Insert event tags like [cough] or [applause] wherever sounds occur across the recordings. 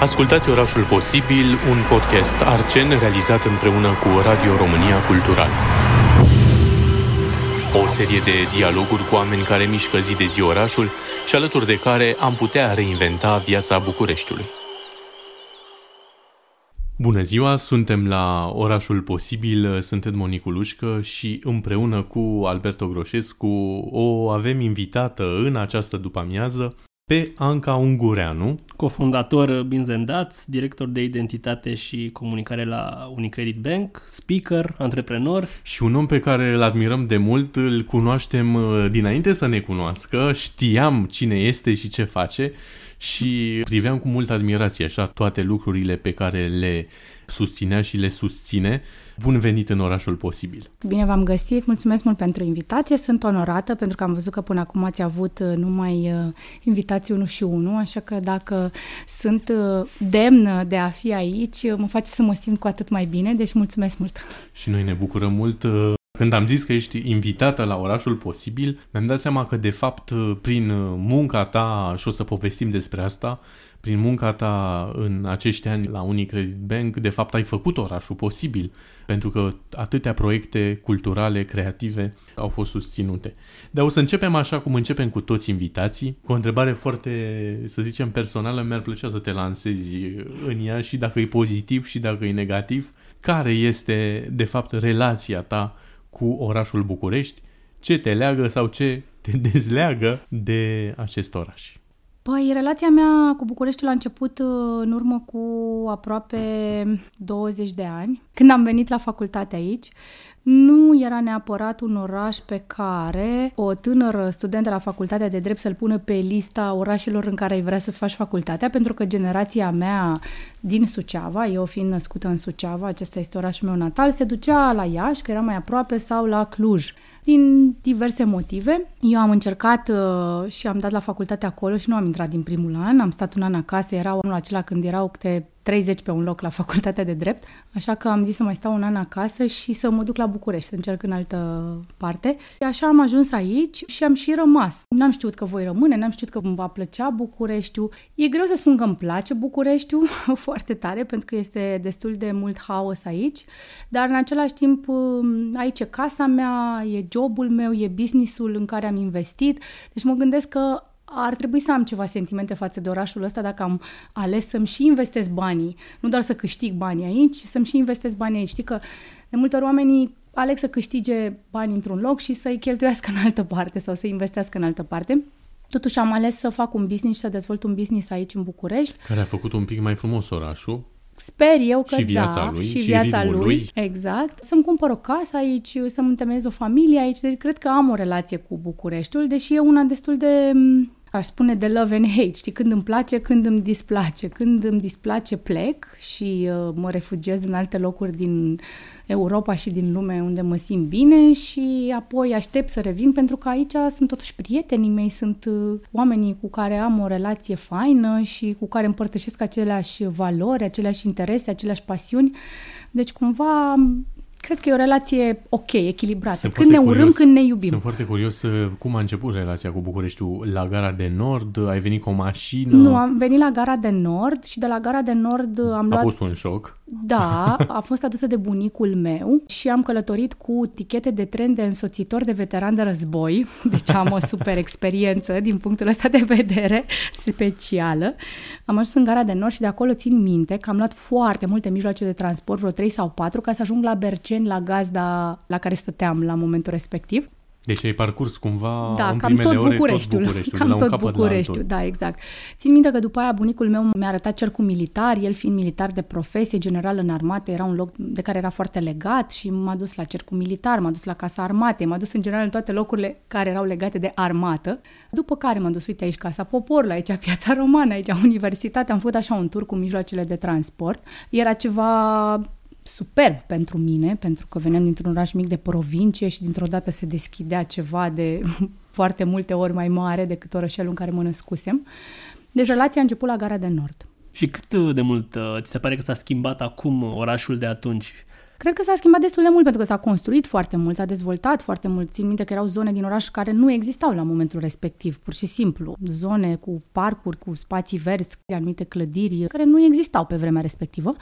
Ascultați Orașul Posibil, un podcast Arcen realizat împreună cu Radio România Cultural. O serie de dialoguri cu oameni care mișcă zi de zi orașul și alături de care am putea reinventa viața Bucureștiului. Bună ziua, suntem la Orașul Posibil, sunt Edmond Niculușcă și împreună cu Alberto Groșescu o avem invitată în această după-amiază pe Anca Ungureanu, cofondator Binzendat, director de identitate și comunicare la Unicredit Bank, speaker, antreprenor. Și un om pe care îl admirăm de mult, îl cunoaștem uh, dinainte să ne cunoască, știam cine este și ce face și priveam cu multă admirație așa toate lucrurile pe care le susținea și le susține Bun venit în orașul posibil! Bine v-am găsit, mulțumesc mult pentru invitație, sunt onorată pentru că am văzut că până acum ați avut uh, numai uh, invitații 1 și 1, așa că dacă sunt uh, demnă de a fi aici, mă face să mă simt cu atât mai bine, deci mulțumesc mult! Și noi ne bucurăm mult când am zis că ești invitată la orașul posibil, mi-am dat seama că, de fapt, prin munca ta, și o să povestim despre asta, prin munca ta în acești ani la Unicredit Bank, de fapt ai făcut orașul posibil, pentru că atâtea proiecte culturale, creative au fost susținute. Dar o să începem așa cum începem cu toți invitații, cu o întrebare foarte, să zicem, personală, mi-ar plăcea să te lansezi în ea și dacă e pozitiv și dacă e negativ. Care este, de fapt, relația ta cu orașul București? Ce te leagă sau ce te [laughs] dezleagă de acest oraș? Păi, relația mea cu Bucureștiul a început uh, în urmă cu aproape 20 de ani, când am venit la facultate aici. Nu era neapărat un oraș pe care o tânără studentă la facultatea de drept să-l pună pe lista orașelor în care ai vrea să-ți faci facultatea, pentru că generația mea din Suceava, eu fiind născută în Suceava, acesta este orașul meu natal, se ducea la Iași, că era mai aproape, sau la Cluj din diverse motive. Eu am încercat uh, și am dat la facultate acolo și nu am intrat din primul an. Am stat un an acasă, era anul acela când erau câte 30 pe un loc la facultatea de drept, așa că am zis să mai stau un an acasă și să mă duc la București, să încerc în altă parte. Și așa am ajuns aici și am și rămas. N-am știut că voi rămâne, n-am știut că îmi va plăcea Bucureștiul. E greu să spun că îmi place Bucureștiul [laughs] foarte tare, pentru că este destul de mult haos aici, dar în același timp aici e casa mea, e jobul meu, e businessul în care am investit, deci mă gândesc că ar trebui să am ceva sentimente față de orașul ăsta dacă am ales să-mi și investesc banii, nu doar să câștig banii aici, să-mi și investesc banii aici. Știi că de multe ori oamenii aleg să câștige bani într-un loc și să-i cheltuiască [laughs] în altă parte sau să investească în altă parte. Totuși am ales să fac un business și să dezvolt un business aici în București. Care a făcut un pic mai frumos orașul. Sper eu că și viața da, lui, și, și viața lui, lui, exact. Să-mi cumpăr o casă aici, să-mi întemeiez o familie aici, deci cred că am o relație cu Bucureștiul, deși e una destul de aș spune de love and hate, știi, când îmi place, când îmi displace. Când îmi displace plec și uh, mă refugiez în alte locuri din Europa și din lume unde mă simt bine și apoi aștept să revin pentru că aici sunt totuși prietenii mei, sunt uh, oamenii cu care am o relație faină și cu care împărtășesc aceleași valori, aceleași interese, aceleași pasiuni. Deci cumva Cred că e o relație ok, echilibrată. Sunt când ne urâm, curios, când ne iubim. Sunt foarte curios uh, cum a început relația cu Bucureștiul. La Gara de Nord ai venit cu o mașină? Nu, am venit la Gara de Nord și de la Gara de Nord am a luat... A fost un șoc. Da, a fost adusă de bunicul meu și am călătorit cu tichete de tren de însoțitor de veteran de război, deci am o super experiență din punctul ăsta de vedere specială. Am ajuns în Gara de Nord și de acolo țin minte că am luat foarte multe mijloace de transport, vreo 3 sau 4, ca să ajung la Berceni, la gazda la care stăteam la momentul respectiv. Deci ai parcurs cumva da, în cam tot ore Bucureștiul, tot Bucureștiul, cam de la un tot capăt Bucureștiul, da, exact. Țin minte că după aia bunicul meu mi-a arătat cercul militar, el fiind militar de profesie, general în armată, era un loc de care era foarte legat și m-a dus la cercul militar, m-a dus la casa armatei, m-a dus în general în toate locurile care erau legate de armată. După care m-am dus, uite aici Casa Poporului, aici Piața Romană, aici Universitatea, am făcut așa un tur cu mijloacele de transport. Era ceva superb pentru mine, pentru că veneam dintr-un oraș mic de provincie și dintr-o dată se deschidea ceva de [laughs] foarte multe ori mai mare decât orășelul în care mă născusem. Deci relația a început la Gara de Nord. Și cât de mult uh, ți se pare că s-a schimbat acum orașul de atunci? Cred că s-a schimbat destul de mult pentru că s-a construit foarte mult, s-a dezvoltat foarte mult. Țin minte că erau zone din oraș care nu existau la momentul respectiv, pur și simplu. Zone cu parcuri, cu spații verzi, anumite clădiri care nu existau pe vremea respectivă.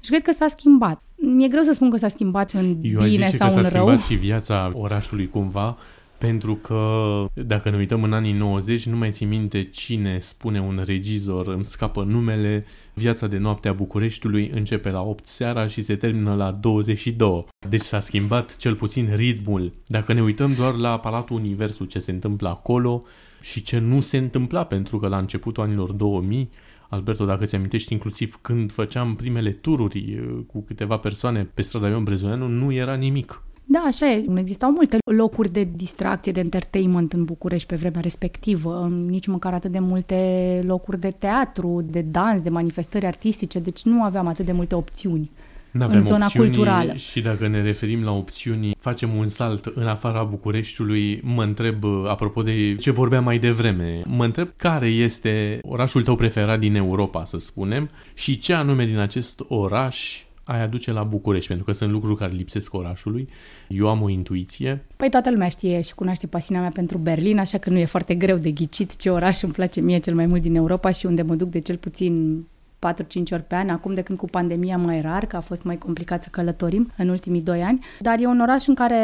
Deci cred că s-a schimbat. Mi-e greu să spun că s-a schimbat în Eu bine sau că în s-a rău. schimbat și viața orașului cumva, pentru că dacă ne uităm în anii 90, nu mai țin minte cine spune un regizor, îmi scapă numele, viața de noapte a Bucureștiului începe la 8 seara și se termină la 22. Deci s-a schimbat cel puțin ritmul. Dacă ne uităm doar la Palatul Universul, ce se întâmplă acolo și ce nu se întâmpla, pentru că la începutul anilor 2000 Alberto, dacă ți amintești, inclusiv când făceam primele tururi uh, cu câteva persoane pe strada Ion Brezoianu, nu era nimic. Da, așa e. Existau multe locuri de distracție, de entertainment în București pe vremea respectivă. Nici măcar atât de multe locuri de teatru, de dans, de manifestări artistice, deci nu aveam atât de multe opțiuni. N-avem în zona opțiuni culturală. Și dacă ne referim la opțiuni, facem un salt în afara Bucureștiului, mă întreb, apropo de ce vorbeam mai devreme, mă întreb care este orașul tău preferat din Europa, să spunem, și ce anume din acest oraș ai aduce la București, pentru că sunt lucruri care lipsesc orașului. Eu am o intuiție. Păi toată lumea știe și cunoaște pasiunea mea pentru Berlin, așa că nu e foarte greu de ghicit ce oraș îmi place mie cel mai mult din Europa și unde mă duc de cel puțin 4-5 ori pe an, acum de când cu pandemia mai rar, că a fost mai complicat să călătorim în ultimii 2 ani, dar e un oraș în care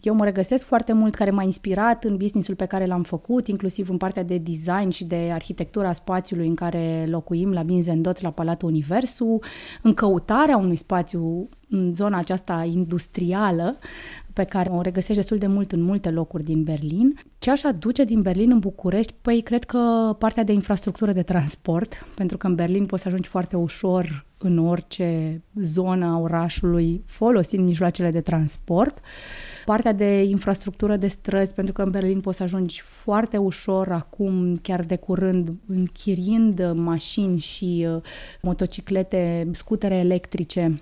eu mă regăsesc foarte mult, care m-a inspirat în businessul pe care l-am făcut, inclusiv în partea de design și de arhitectura spațiului în care locuim la Binzendoț, la Palatul Universul, în căutarea unui spațiu în zona aceasta industrială, pe care o regăsești destul de mult în multe locuri din Berlin. Ce aș aduce din Berlin în București? Păi cred că partea de infrastructură de transport, pentru că în Berlin poți să ajungi foarte ușor în orice zonă a orașului folosind mijloacele de transport. Partea de infrastructură de străzi, pentru că în Berlin poți să ajungi foarte ușor acum, chiar de curând, închiriind mașini și uh, motociclete, scutere electrice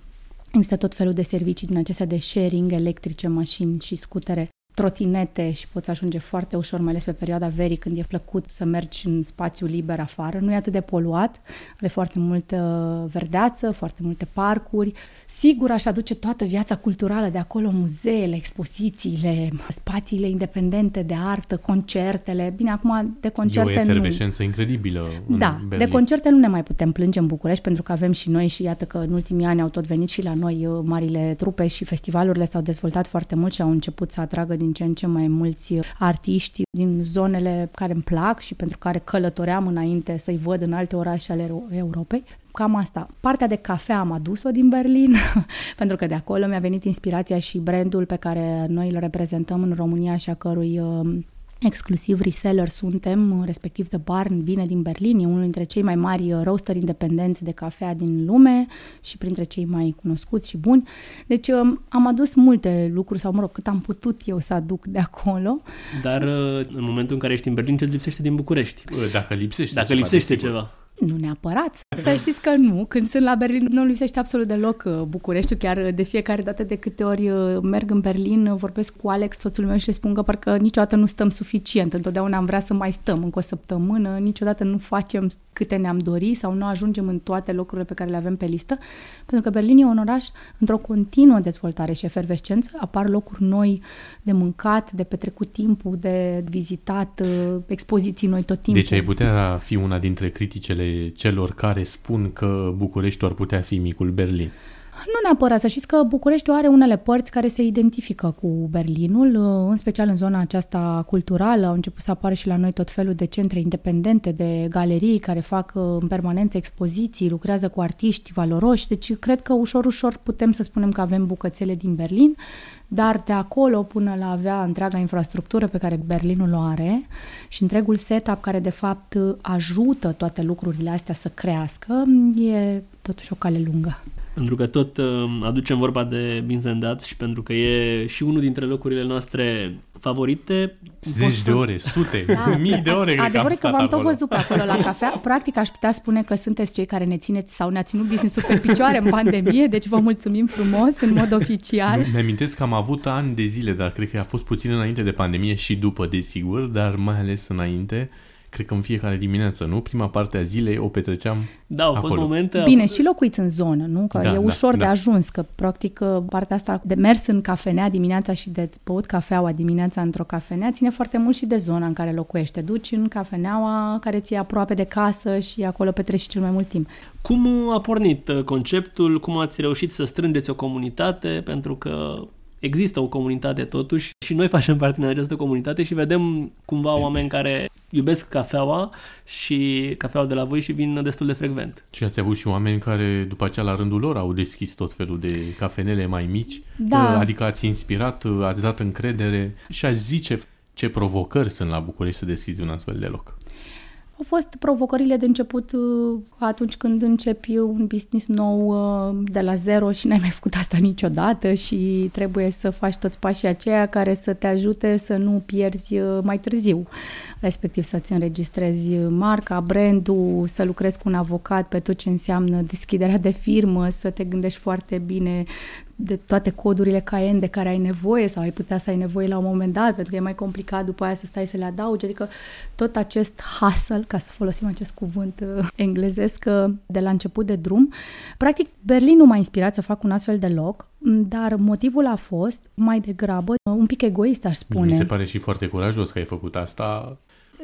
Există tot felul de servicii din acestea de sharing, electrice, mașini și scutere trotinete și poți ajunge foarte ușor, mai ales pe perioada verii, când e plăcut să mergi în spațiu liber afară. Nu e atât de poluat, are foarte multă verdeață, foarte multe parcuri. Sigur, aș aduce toată viața culturală de acolo, muzeele, expozițiile, spațiile independente de artă, concertele. Bine, acum de concerte E o efervescență nu. incredibilă în Da, Berlin. de concerte nu ne mai putem plânge în București, pentru că avem și noi și iată că în ultimii ani au tot venit și la noi uh, marile trupe și festivalurile s-au dezvoltat foarte mult și au început să atragă din ce în ce mai mulți artiști din zonele care îmi plac și pentru care călătoream înainte să-i văd în alte orașe ale Europei. Cam asta. Partea de cafea am adus-o din Berlin, [laughs] pentru că de acolo mi-a venit inspirația și brandul pe care noi îl reprezentăm în România și a cărui uh, exclusiv reseller suntem, respectiv The Barn vine din Berlin, e unul dintre cei mai mari roasteri independenți de cafea din lume și printre cei mai cunoscuți și buni. Deci um, am adus multe lucruri, sau mă rog, cât am putut eu să aduc de acolo. Dar uh, în momentul în care ești în Berlin, ce lipsește din București? Dacă lipsește Dacă ceva, lipsește desigur. ceva. Nu neapărat. Să știți că nu. Când sunt la Berlin, nu lipsește absolut deloc uh, Bucureștiul. Chiar uh, de fiecare dată de câte ori uh, merg în Berlin, vorbesc cu Alex, soțul meu, și le spun că parcă niciodată nu stăm suficient. Întotdeauna am vrea să mai stăm încă o săptămână, niciodată nu facem câte ne-am dori sau nu ajungem în toate locurile pe care le avem pe listă. Pentru că Berlin e un oraș într-o continuă dezvoltare și efervescență. Apar locuri noi de mâncat, de petrecut timpul, de vizitat, expoziții noi tot timpul. Deci ai putea fi una dintre criticele celor care spun că Bucureștiul ar putea fi micul Berlin. Nu neapărat, să știți că Bucureștiul are unele părți care se identifică cu Berlinul, în special în zona aceasta culturală. Au început să apară și la noi tot felul de centre independente, de galerii care fac în permanență expoziții, lucrează cu artiști valoroși, deci cred că ușor, ușor putem să spunem că avem bucățele din Berlin, dar de acolo până la avea întreaga infrastructură pe care Berlinul o are și întregul setup care de fapt ajută toate lucrurile astea să crească, e totuși o cale lungă. Pentru că tot uh, aducem vorba de Binzendat și pentru că e și unul dintre locurile noastre favorite. Zeci să... de ore, sute, da, mii de ore Adevărul că, că v-am tot acolo. văzut pe acolo la cafea. [laughs] Practic aș putea spune că sunteți cei care ne țineți sau ne-a ținut business-ul pe picioare în pandemie, deci vă mulțumim frumos în mod oficial. Mi-amintesc că am avut ani de zile, dar cred că a fost puțin înainte de pandemie și după, desigur, dar mai ales înainte, cred că în fiecare dimineață, nu? Prima parte a zilei o petreceam Da, au fost acolo. momente... Bine, și locuiți în zonă, nu? Că Da, e da, ușor de da. ajuns, că practic partea asta de mers în cafenea dimineața și de băut cafeaua dimineața într-o cafenea ține foarte mult și de zona în care locuiește. Duci în cafeneaua care ți-e aproape de casă și acolo petreci cel mai mult timp. Cum a pornit uh, conceptul? Cum ați reușit să strângeți o comunitate? Pentru că există o comunitate totuși și noi facem parte din această comunitate și vedem cumva oameni care iubesc cafeaua și cafeaua de la voi și vin destul de frecvent. Și ați avut și oameni care după aceea la rândul lor au deschis tot felul de cafenele mai mici, Da. adică ați inspirat, ați dat încredere și aș zice ce provocări sunt la București să deschizi un astfel de loc. Au fost provocările de început uh, atunci când începi un business nou uh, de la zero și n-ai mai făcut asta niciodată și trebuie să faci toți pașii aceia care să te ajute să nu pierzi uh, mai târziu, respectiv să-ți înregistrezi marca, brandul, să lucrezi cu un avocat pe tot ce înseamnă deschiderea de firmă, să te gândești foarte bine de toate codurile KN de care ai nevoie sau ai putea să ai nevoie la un moment dat, pentru că e mai complicat după aia să stai să le adaugi, adică tot acest hustle, ca să folosim acest cuvânt uh, englezesc, uh, de la început de drum. Practic, Berlin nu m-a inspirat să fac un astfel de loc, dar motivul a fost mai degrabă uh, un pic egoist, aș spune. Mi se pare și foarte curajos că ai făcut asta.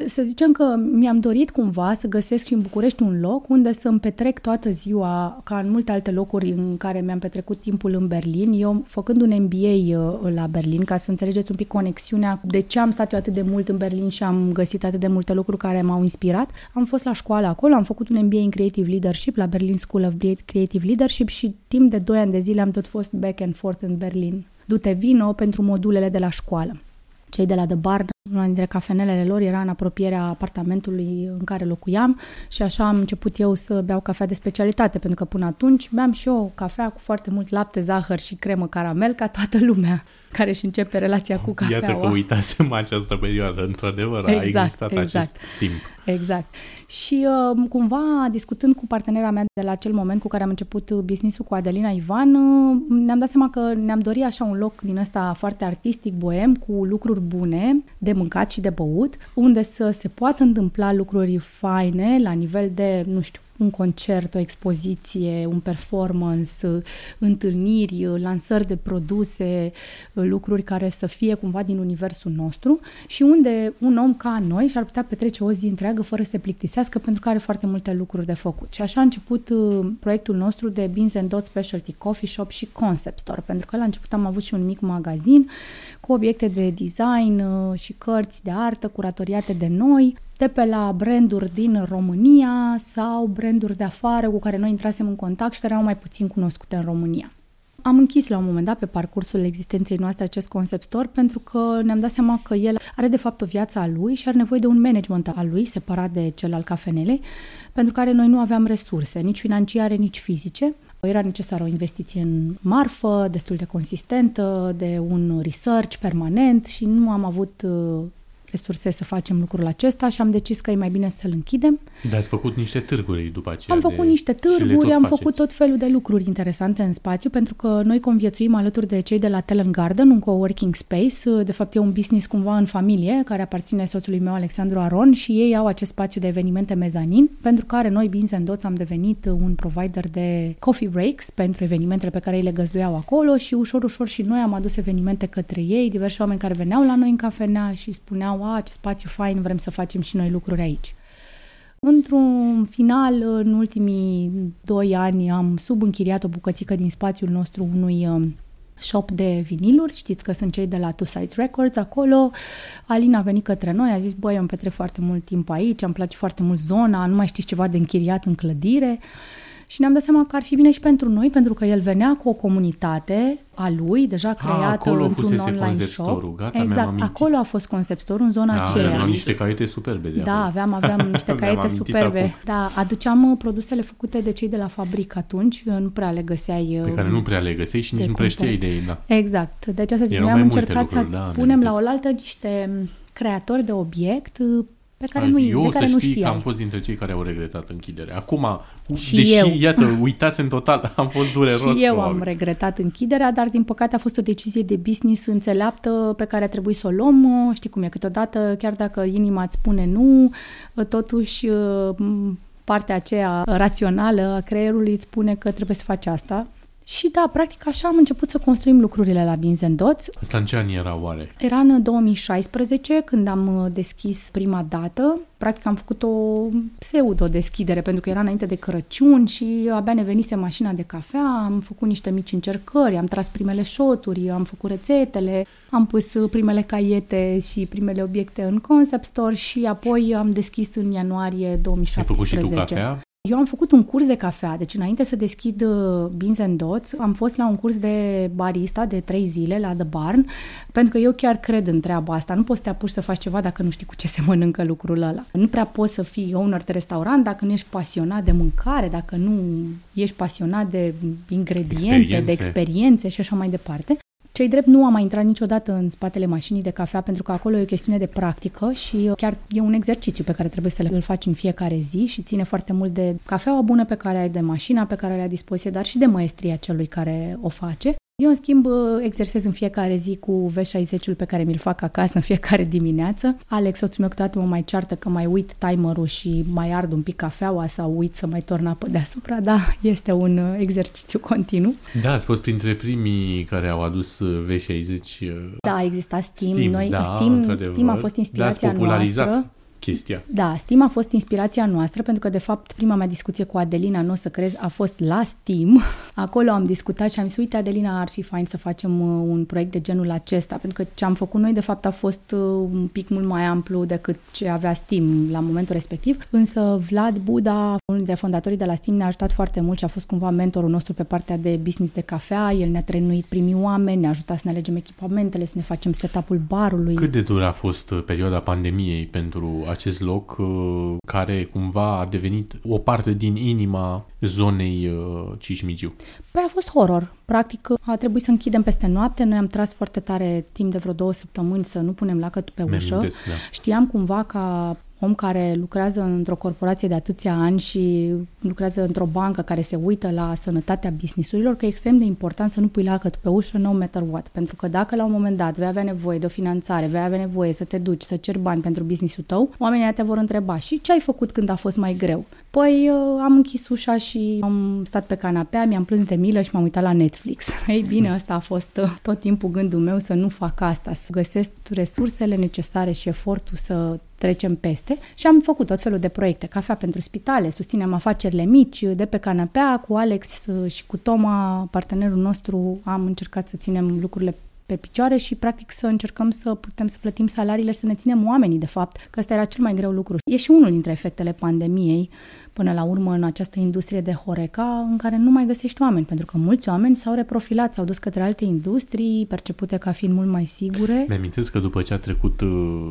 Să zicem că mi-am dorit cumva să găsesc și în București un loc unde să-mi petrec toată ziua, ca în multe alte locuri în care mi-am petrecut timpul în Berlin. Eu, făcând un MBA uh, la Berlin, ca să înțelegeți un pic conexiunea de ce am stat eu atât de mult în Berlin și am găsit atât de multe lucruri care m-au inspirat, am fost la școală acolo, am făcut un MBA în Creative Leadership la Berlin School of Creative Leadership și timp de 2 ani de zile am tot fost back and forth în Berlin. Du-te vino pentru modulele de la școală cei de la The Bar, una dintre cafenelele lor era în apropierea apartamentului în care locuiam și așa am început eu să beau cafea de specialitate, pentru că până atunci beam și eu cafea cu foarte mult lapte, zahăr și cremă caramel, ca toată lumea care își începe relația cu cafeaua. Iată că uitasem această perioadă, într-adevăr, a Exact, existat exact. acest timp. Exact. Și uh, cumva, discutând cu partenera mea de la acel moment cu care am început uh, business-ul cu Adelina Ivan, uh, ne-am dat seama că ne-am dorit așa un loc din ăsta foarte artistic, boem, cu lucruri bune, de mâncat și de băut, unde să se poată întâmpla lucruri faine la nivel de, nu știu, un concert, o expoziție, un performance, întâlniri, lansări de produse, lucruri care să fie cumva din universul nostru și unde un om ca noi și-ar putea petrece o zi întreagă fără să se plictisească pentru că are foarte multe lucruri de făcut. Și așa a început uh, proiectul nostru de Beans and Dot Specialty Coffee Shop și Concept Store, pentru că la început am avut și un mic magazin cu obiecte de design uh, și cărți de artă curatoriate de noi, de pe la branduri din România sau branduri de afară cu care noi intrasem în contact și care erau mai puțin cunoscute în România. Am închis la un moment dat pe parcursul existenței noastre acest concept store pentru că ne-am dat seama că el are de fapt o viață a lui și are nevoie de un management al lui separat de cel al cafenelei, pentru care noi nu aveam resurse, nici financiare, nici fizice. Era necesară o investiție în marfă destul de consistentă, de un research permanent și nu am avut uh, resurse să facem lucrul acesta și am decis că e mai bine să-l închidem. Dar ați făcut niște târguri după aceea. Am făcut de... niște și le târguri, tot am faceți. făcut tot felul de lucruri interesante în spațiu, pentru că noi conviețuim alături de cei de la Talent Garden, un coworking space. De fapt, e un business cumva în familie, care aparține soțului meu, Alexandru Aron, și ei au acest spațiu de evenimente mezanin, pentru care noi, Beans and Dots, am devenit un provider de coffee breaks pentru evenimentele pe care ei le găzduiau acolo și ușor, ușor și noi am adus evenimente către ei, diversi oameni care veneau la noi în cafenea și spuneau, a, ce spațiu fain, vrem să facem și noi lucruri aici. Într-un final, în ultimii doi ani, am subînchiriat o bucățică din spațiul nostru unui um, shop de viniluri. Știți că sunt cei de la Two Sides Records acolo. Alina a venit către noi, a zis, băi, eu îmi petrec foarte mult timp aici, îmi place foarte mult zona, nu mai știți ceva de închiriat în clădire. Și ne-am dat seama că ar fi bine și pentru noi, pentru că el venea cu o comunitate a lui, deja creată acolo într-un fusese online concept shop. store-ul, gata, mi-am exact, amintit. acolo a fost concept store, în zona Da, aceea. aveam niște caiete superbe de Da, acolo. aveam, aveam [laughs] niște Mi-am caiete amintit superbe. acum. Da, aduceam uh, produsele făcute de cei de la fabrică atunci, nu prea le găseai. Pe uh, care nu prea le găseai și nici de nu prea știai cumpărat. de ei, da. Exact. Deci asta zic, Erau noi am mai multe încercat să lucruri, da, punem la mi-amintesc. oaltă niște creatori de obiect uh, pe care nu, eu de care să nu știi știai. că am fost dintre cei care au regretat închiderea. Acum, Și deși, eu. iată, uitasem total, [laughs] am fost dureros. Și eu probabil. am regretat închiderea, dar din păcate a fost o decizie de business înțeleaptă pe care a trebuit să o luăm. Știi cum e, câteodată, chiar dacă inima îți spune nu, totuși partea aceea rațională a creierului îți spune că trebuie să faci asta. Și da, practic așa am început să construim lucrurile la Beans and Dots. Asta în ce an era oare? Era în 2016 când am deschis prima dată. Practic am făcut o pseudo-deschidere pentru că era înainte de Crăciun și abia ne venise mașina de cafea, am făcut niște mici încercări, am tras primele șoturi, am făcut rețetele, am pus primele caiete și primele obiecte în concept store și apoi am deschis în ianuarie 2017. Ai făcut și tu cafea? Eu am făcut un curs de cafea, deci înainte să deschid uh, Beans and Dots, am fost la un curs de barista de trei zile la The Barn, pentru că eu chiar cred în treaba asta. Nu poți să te apuci să faci ceva dacă nu știi cu ce se [laughs] mănâncă lucrul ăla. Nu prea poți să fii owner de restaurant dacă nu ești pasionat de mâncare, dacă nu ești pasionat de ingrediente, Experiențe. de experiențe și așa mai departe. Cei drept nu am mai intrat niciodată în spatele mașinii de cafea pentru că acolo e o chestiune de practică și chiar e un exercițiu pe care trebuie să îl faci în fiecare zi și ține foarte mult de cafeaua bună pe care ai, de mașina pe care o ai la dispoziție, dar și de maestria celui care o face. Eu, în schimb, exersez în fiecare zi cu V60-ul pe care mi-l fac acasă în fiecare dimineață. Alex, soțul meu, câteodată mă mai ceartă că mai uit timerul și mai ard un pic cafeaua sau uit să mai torn apă deasupra, dar este un exercițiu continuu. Da, ați fost printre primii care au adus V60. Da, exista Steam. Steam, Noi, da, Steam, într-adevăr. Steam a fost inspirația Le-ați popularizat noastră. Chestia. Da, Steam a fost inspirația noastră pentru că, de fapt, prima mea discuție cu Adelina, nu o să crezi, a fost la Steam. [laughs] Acolo am discutat și am zis, uite, Adelina, ar fi fain să facem uh, un proiect de genul acesta, pentru că ce am făcut noi, de fapt, a fost uh, un pic mult mai amplu decât ce avea Steam la momentul respectiv. Însă Vlad Buda, unul dintre fondatorii de la Steam, ne-a ajutat foarte mult și a fost cumva mentorul nostru pe partea de business de cafea. El ne-a trenuit primii oameni, ne-a ajutat să ne alegem echipamentele, să ne facem setup-ul barului. Cât de dură a fost uh, perioada pandemiei pentru acest loc uh, care cumva a devenit o parte din inima zonei uh, Cismigiu? Păi a fost horror. Practic a trebuit să închidem peste noapte. Noi am tras foarte tare timp de vreo două săptămâni să nu punem lacătul pe ușă. Mi-amintesc, da. Știam cumva ca om care lucrează într-o corporație de atâția ani și lucrează într-o bancă care se uită la sănătatea businessurilor, că e extrem de important să nu pui lacăt pe ușă no matter what. Pentru că dacă la un moment dat vei avea nevoie de o finanțare, vei avea nevoie să te duci, să ceri bani pentru businessul tău, oamenii te vor întreba și ce ai făcut când a fost mai greu? Păi am închis ușa și am stat pe canapea, mi-am plâns de milă și m-am uitat la Netflix. [laughs] Ei bine, ăsta a fost uh, tot timpul gândul meu să nu fac asta, să găsesc resursele necesare și efortul să trecem peste și am făcut tot felul de proiecte, cafea pentru spitale, susținem afacerile mici de pe canapea cu Alex și cu Toma, partenerul nostru, am încercat să ținem lucrurile pe picioare și practic să încercăm să putem să plătim salariile și să ne ținem oamenii, de fapt, că ăsta era cel mai greu lucru. E și unul dintre efectele pandemiei, până la urmă, în această industrie de Horeca, în care nu mai găsești oameni, pentru că mulți oameni s-au reprofilat, s-au dus către alte industrii, percepute ca fiind mult mai sigure. Mi-amintesc că după ce a trecut uh,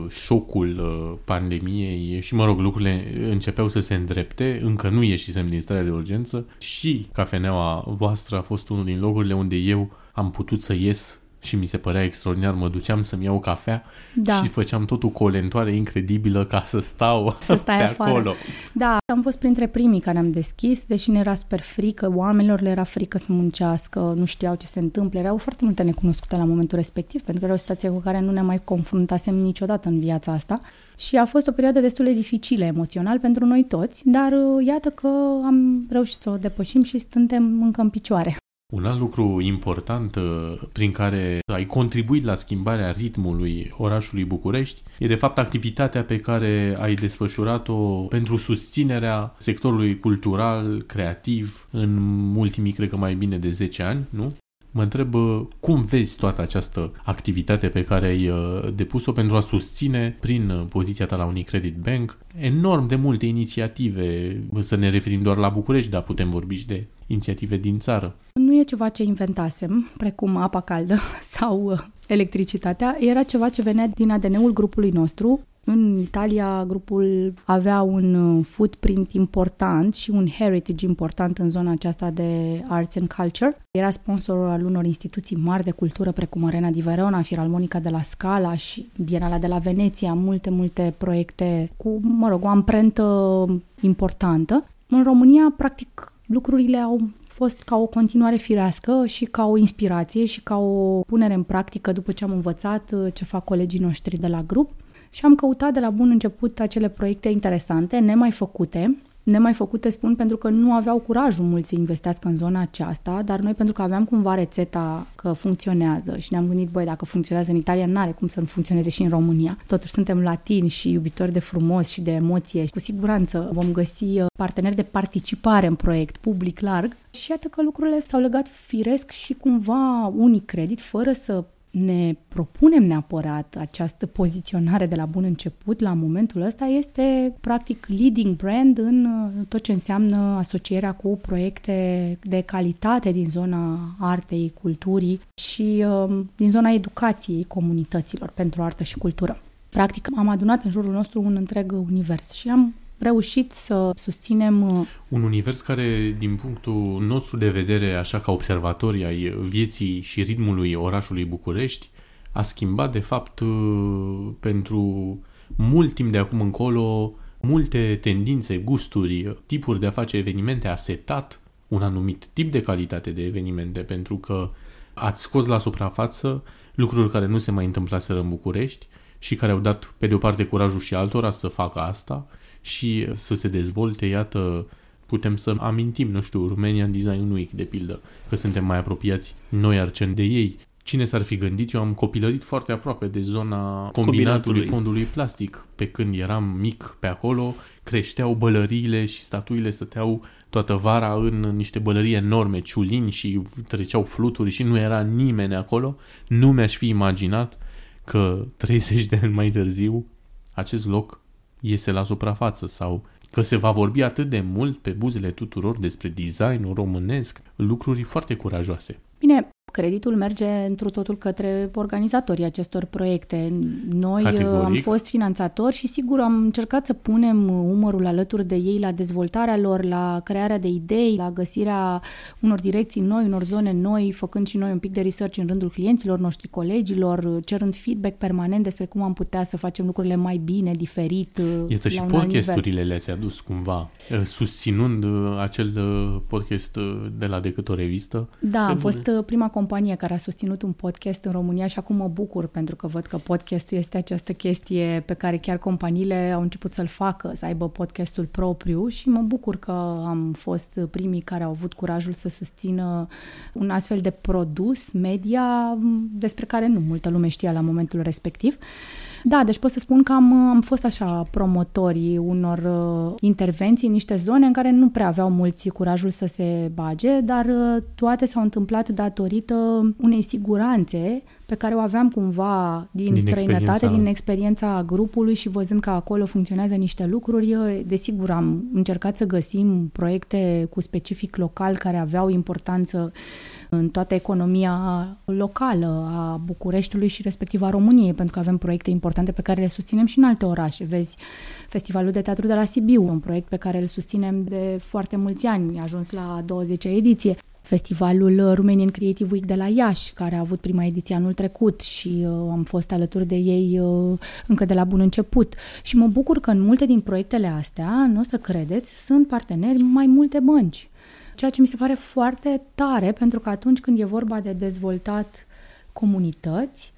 șocul uh, pandemiei și, mă rog, lucrurile începeau să se îndrepte, încă nu ieșisem din starea de urgență și cafeneaua voastră a fost unul din locurile unde eu am putut să ies și mi se părea extraordinar. Mă duceam să-mi iau cafea Da. și făceam tot o colentoare incredibilă ca să stau Să stai pe afară. acolo. Da, am fost printre primii care am deschis, deși ne era super frică, oamenilor le era frică să muncească, nu știau ce se întâmplă, erau foarte multe necunoscute la momentul respectiv, pentru că era o situație cu care nu ne mai confruntasem niciodată în viața asta. Și a fost o perioadă destul de dificilă emoțional pentru noi toți, dar uh, iată că am reușit să o depășim și suntem încă în picioare. Un alt lucru important uh, prin care ai contribuit la schimbarea ritmului orașului București e de fapt activitatea pe care ai desfășurat-o pentru susținerea sectorului cultural, creativ în ultimii, cred că mai bine de 10 ani, nu? Mă întreb uh, cum vezi toată această activitate pe care ai uh, depus-o pentru a susține prin uh, poziția ta la Unicredit Bank enorm de multe inițiative, să ne referim doar la București, dar putem vorbi și de inițiative din țară. Nu e ceva ce inventasem, precum apa caldă [laughs] sau uh, electricitatea, era ceva ce venea din ADN-ul grupului nostru. În Italia, grupul avea un uh, footprint important și un heritage important în zona aceasta de arts and culture. Era sponsorul al unor instituții mari de cultură, precum Arena di Verona, Firalmonica de la Scala și Bienala de la Veneția, multe, multe proiecte cu, mă rog, o amprentă importantă. În România, practic, lucrurile au fost ca o continuare firească și ca o inspirație și ca o punere în practică după ce am învățat uh, ce fac colegii noștri de la grup. Și am căutat de la bun început acele proiecte interesante, nemai făcute, nemai făcute spun pentru că nu aveau curajul mulți să investească în zona aceasta, dar noi pentru că aveam cumva rețeta că funcționează și ne-am gândit, băi, dacă funcționează în Italia, n-are cum să nu funcționeze și în România. Totuși suntem latini și iubitori de frumos și de emoție. Cu siguranță vom găsi uh, parteneri de participare în proiect, public larg. Și iată că lucrurile s-au legat firesc și cumva unii credit, fără să ne propunem neapărat această poziționare de la bun început, la momentul ăsta, este practic leading brand în uh, tot ce înseamnă asocierea cu proiecte de calitate din zona artei, culturii și uh, din zona educației comunităților pentru artă și cultură. Practic am adunat în jurul nostru un întreg univers și am reușit să susținem... Uh, Un univers care, din punctul nostru de vedere, așa ca observatori ai vieții și ritmului orașului București, a schimbat, de fapt, uh, pentru mult timp de acum încolo, multe tendințe, gusturi, tipuri de a face evenimente, a setat un anumit tip de calitate de evenimente, pentru că ați scos la suprafață lucruri care nu se mai întâmplaseră în București și care au dat, pe de o parte, curajul și altora să facă asta și să se dezvolte, iată, putem să amintim, nu știu, Romanian Design Week, de pildă, că suntem mai apropiați noi arceni de ei. Cine s-ar fi gândit? Eu am copilărit foarte aproape de zona combinatului, combinatului fondului plastic. Pe când eram mic pe acolo, creșteau bălăriile și statuile stăteau toată vara în niște bălării enorme, ciulini și treceau fluturi și nu era nimeni acolo. Nu mi-aș fi imaginat că 30 de ani mai târziu acest loc iese la suprafață sau că se va vorbi atât de mult pe buzele tuturor despre designul românesc, lucruri foarte curajoase. Bine, Creditul merge întru totul către organizatorii acestor proiecte. Noi uh, Categoric. am fost finanțatori și sigur am încercat să punem umărul alături de ei la dezvoltarea lor, la crearea de idei, la găsirea unor direcții noi, unor zone noi, făcând și noi un pic de research în rândul clienților noștri, colegilor, cerând feedback permanent despre cum am putea să facem lucrurile mai bine, diferit. Uh, Iată și podcasturile le-ați adus cumva, uh, susținând acel podcast de la Decât o revistă. Da, am fost prima companie care a susținut un podcast în România și acum mă bucur pentru că văd că podcastul este această chestie pe care chiar companiile au început să-l facă, să aibă podcastul propriu și mă bucur că am fost primii care au avut curajul să susțină un astfel de produs media despre care nu multă lume știa la momentul respectiv. Da, deci pot să spun că am, am fost așa promotorii unor uh, intervenții în niște zone în care nu prea aveau mulți curajul să se bage, dar uh, toate s-au întâmplat datorită unei siguranțe pe care o aveam cumva din, din străinătate, experiența. din experiența grupului și văzând că acolo funcționează niște lucruri, desigur am încercat să găsim proiecte cu specific local care aveau importanță în toată economia locală a Bucureștiului și respectiv a României, pentru că avem proiecte importante pe care le susținem și în alte orașe. Vezi Festivalul de Teatru de la Sibiu, un proiect pe care îl susținem de foarte mulți ani, a ajuns la 20-a ediție. Festivalul Romanian Creative Week de la Iași, care a avut prima ediție anul trecut și uh, am fost alături de ei uh, încă de la bun început. Și mă bucur că în multe din proiectele astea, nu o să credeți, sunt parteneri mai multe bănci. Ceea ce mi se pare foarte tare, pentru că atunci când e vorba de dezvoltat comunități,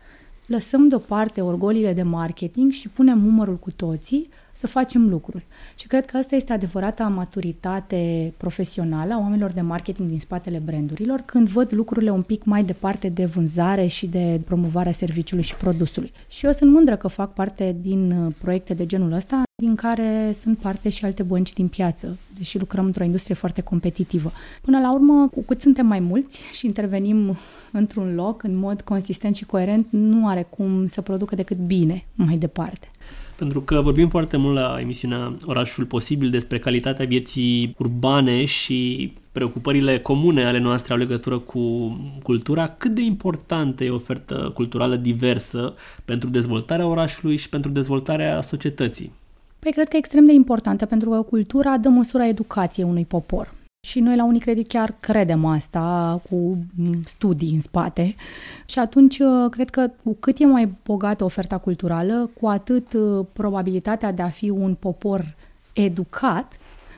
lăsăm deoparte orgolile de marketing și punem umărul cu toții să facem lucruri. Și cred că asta este adevărata maturitate profesională a oamenilor de marketing din spatele brandurilor, când văd lucrurile un pic mai departe de vânzare și de promovarea serviciului și produsului. Și eu sunt mândră că fac parte din uh, proiecte de genul ăsta, din care sunt parte și alte bănci din piață, deși lucrăm într-o industrie foarte competitivă. Până la urmă, cu cât suntem mai mulți și intervenim într-un loc în mod consistent și coerent, nu are cum să producă decât bine mai departe. Pentru că vorbim foarte mult la emisiunea Orașul Posibil despre calitatea vieții urbane și preocupările comune ale noastre au legătură cu cultura. Cât de importantă e o ofertă culturală diversă pentru dezvoltarea orașului și pentru dezvoltarea societății? Păi cred că e extrem de importantă pentru că cultura dă măsura educației unui popor. Și noi la Unicredit chiar credem asta cu studii în spate. Și atunci uh, cred că cu cât e mai bogată oferta culturală, cu atât uh, probabilitatea de a fi un popor educat,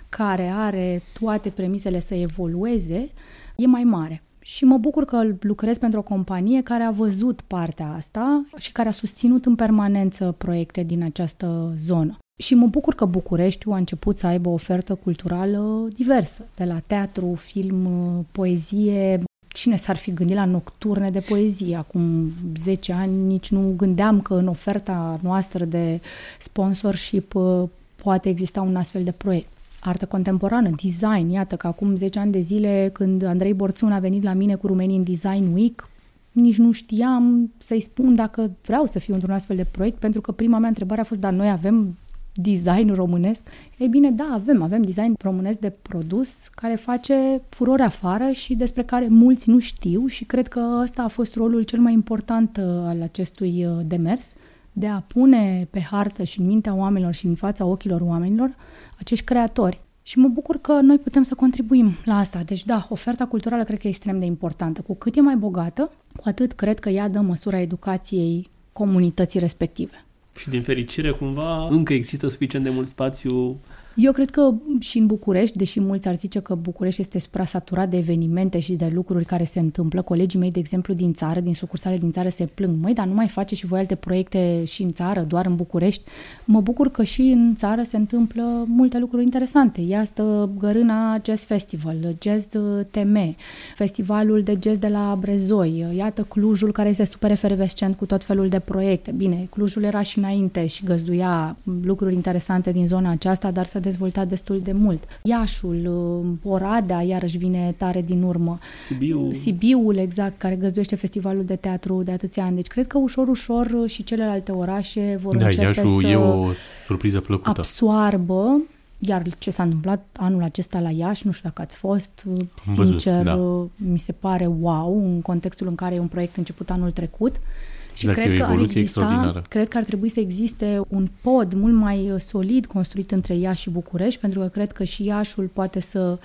care are toate premisele să evolueze, e mai mare. Și mă bucur că lucrez pentru o companie care a văzut partea asta și care a susținut în permanență proiecte din această zonă. Și mă bucur că Bucureștiul a început să aibă o ofertă culturală diversă, de la teatru, film, poezie. Cine s-ar fi gândit la nocturne de poezie? Acum 10 ani nici nu gândeam că în oferta noastră de sponsorship uh, poate exista un astfel de proiect artă contemporană, design. Iată că acum 10 ani de zile, când Andrei Borțun a venit la mine cu Rumenii în Design Week, nici nu știam să-i spun dacă vreau să fiu într-un astfel de proiect, pentru că prima mea întrebare a fost, dar noi avem design românesc? Ei bine, da, avem. Avem design românesc de produs care face furore afară și despre care mulți nu știu și cred că ăsta a fost rolul cel mai important uh, al acestui uh, demers de a pune pe hartă și în mintea oamenilor și în fața ochilor oamenilor acești creatori. Și mă bucur că noi putem să contribuim la asta. Deci da, oferta culturală cred că e extrem de importantă. Cu cât e mai bogată, cu atât cred că ea dă măsura educației comunității respective. Și din fericire, cumva, încă există suficient de mult spațiu eu cred că și în București, deși mulți ar zice că București este supra-saturat de evenimente și de lucruri care se întâmplă, colegii mei, de exemplu, din țară, din sucursale din țară, se plâng. Măi, dar nu mai face și voi alte proiecte și în țară, doar în București. Mă bucur că și în țară se întâmplă multe lucruri interesante. Iastă Gărâna Jazz Festival, Jazz TM, Festivalul de Jazz de la Brezoi, iată Clujul care este super efervescent cu tot felul de proiecte. Bine, Clujul era și înainte și găzduia lucruri interesante din zona aceasta, dar să dezvoltat destul de mult. Iașul, uh, Oradea, iarăși vine tare din urmă. Sibiu. Sibiul, exact, care găzduiește festivalul de teatru de atâția ani. Deci cred că ușor, ușor uh, și celelalte orașe vor da, începe Iașul să e o surpriză plăcută. absoarbă iar ce s-a întâmplat anul acesta la Iași, nu știu dacă ați fost, uh, sincer, văzut, da. mi se pare wow, în contextul în care e un proiect început anul trecut. Și exact, cred că ar exista, cred că ar trebui să existe un pod mult mai uh, solid construit între Iași și București, pentru că cred că și Iașul poate să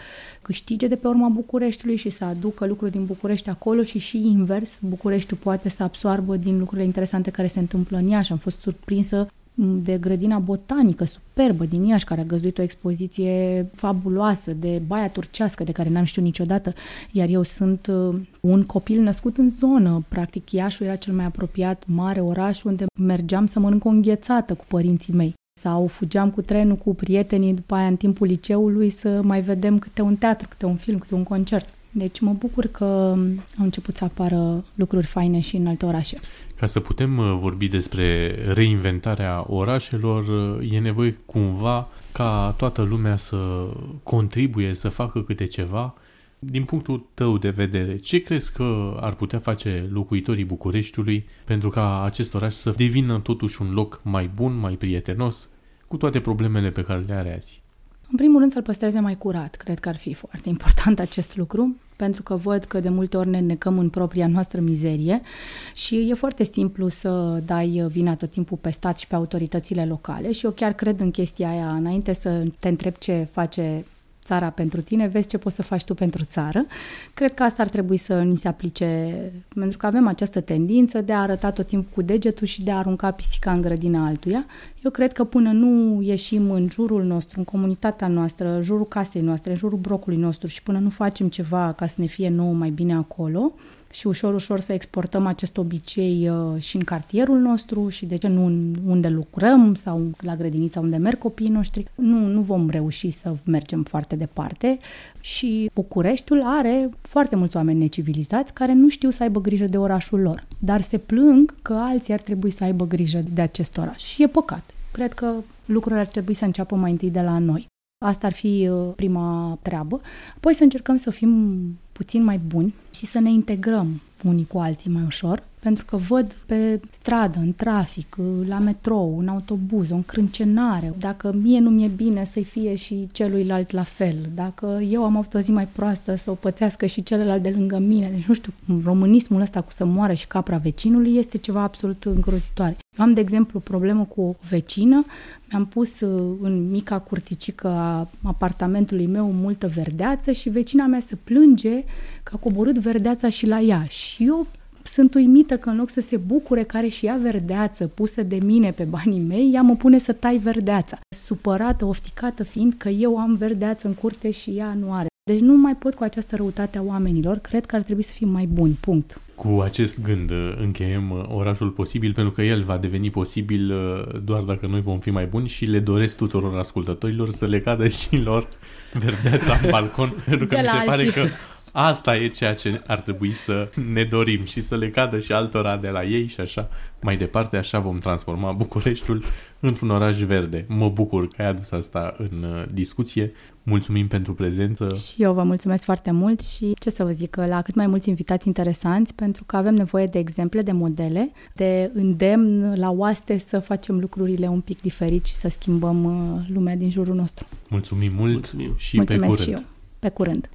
câștige de pe urma Bucureștiului și să aducă lucruri din București acolo și și invers, Bucureștiul poate să absoarbă din lucrurile interesante care se întâmplă în Iași. Am fost surprinsă de grădina botanică superbă din Iași, care a găzduit o expoziție fabuloasă de baia turcească, de care n-am știut niciodată, iar eu sunt uh, un copil născut în zonă. Practic, Iașul era cel mai apropiat mare oraș unde mergeam să mănânc o înghețată cu părinții mei sau fugeam cu trenul cu prietenii după aia în timpul liceului să mai vedem câte un teatru, câte un film, câte un concert. Deci mă bucur că au început să apară lucruri faine și în alte orașe. Ca să putem uh, vorbi despre reinventarea orașelor, uh, e nevoie cumva ca toată lumea să contribuie, să facă câte ceva. Din punctul tău de vedere, ce crezi că ar putea face locuitorii Bucureștiului pentru ca acest oraș să devină totuși un loc mai bun, mai prietenos, cu toate problemele pe care le are azi? În primul rând să-l păstreze mai curat. Cred că ar fi foarte important acest lucru, pentru că văd că de multe ori ne necăm în propria noastră mizerie și e foarte simplu să dai vina tot timpul pe stat și pe autoritățile locale și eu chiar cred în chestia aia înainte să te întreb ce face țara pentru tine, vezi ce poți să faci tu pentru țară. Cred că asta ar trebui să ni se aplice, pentru că avem această tendință de a arăta tot timpul cu degetul și de a arunca pisica în grădina altuia. Eu cred că până nu ieșim în jurul nostru, în comunitatea noastră, în jurul casei noastre, în jurul brocului nostru și până nu facem ceva ca să ne fie nouă mai bine acolo, și ușor, ușor să exportăm acest obicei uh, și în cartierul nostru și de ce nu unde lucrăm sau la grădinița unde merg copiii noștri. Nu, nu vom reuși să mergem foarte departe și Bucureștiul are foarte mulți oameni necivilizați care nu știu să aibă grijă de orașul lor, dar se plâng că alții ar trebui să aibă grijă de acest oraș și e păcat. Cred că lucrurile ar trebui să înceapă mai întâi de la noi. Asta ar fi uh, prima treabă. Apoi să încercăm să fim puțin mai buni și să ne integrăm unii cu alții mai ușor, pentru că văd pe stradă, în trafic, la metrou, în autobuz, o încrâncenare. Dacă mie nu mi-e bine să-i fie și celuilalt la fel, dacă eu am avut o zi mai proastă să o pățească și celălalt de lângă mine, deci nu știu, românismul ăsta cu să moară și capra vecinului este ceva absolut îngrozitoare. Eu am, de exemplu, o problemă cu o vecină, mi-am pus uh, în mica curticică a apartamentului meu multă verdeață și vecina mea se plânge că a coborât verdeața și la ea. Și eu sunt uimită că în loc să se bucure care și ea verdeață pusă de mine pe banii mei, ea mă pune să tai verdeața. Supărată, ofticată fiind că eu am verdeață în curte și ea nu are. Deci nu mai pot cu această răutate a oamenilor, cred că ar trebui să fim mai buni, punct. Cu acest gând uh, încheiem uh, orașul posibil, pentru că el va deveni posibil uh, doar dacă noi vom fi mai buni și le doresc tuturor ascultătorilor să le cadă și lor verdeața în balcon, [laughs] pentru că mi se alții. pare că Asta e ceea ce ar trebui să ne dorim și să le cadă și altora de la ei și așa mai departe, așa vom transforma Bucureștiul într-un oraș verde. Mă bucur că ai adus asta în uh, discuție. Mulțumim pentru prezență. Și eu vă mulțumesc foarte mult și ce să vă zic, la cât mai mulți invitați interesanți, pentru că avem nevoie de exemple, de modele, de îndemn la oaste să facem lucrurile un pic diferit și să schimbăm uh, lumea din jurul nostru. Mulțumim mult mulțumim. și mulțumesc pe curând. și eu. Pe curând.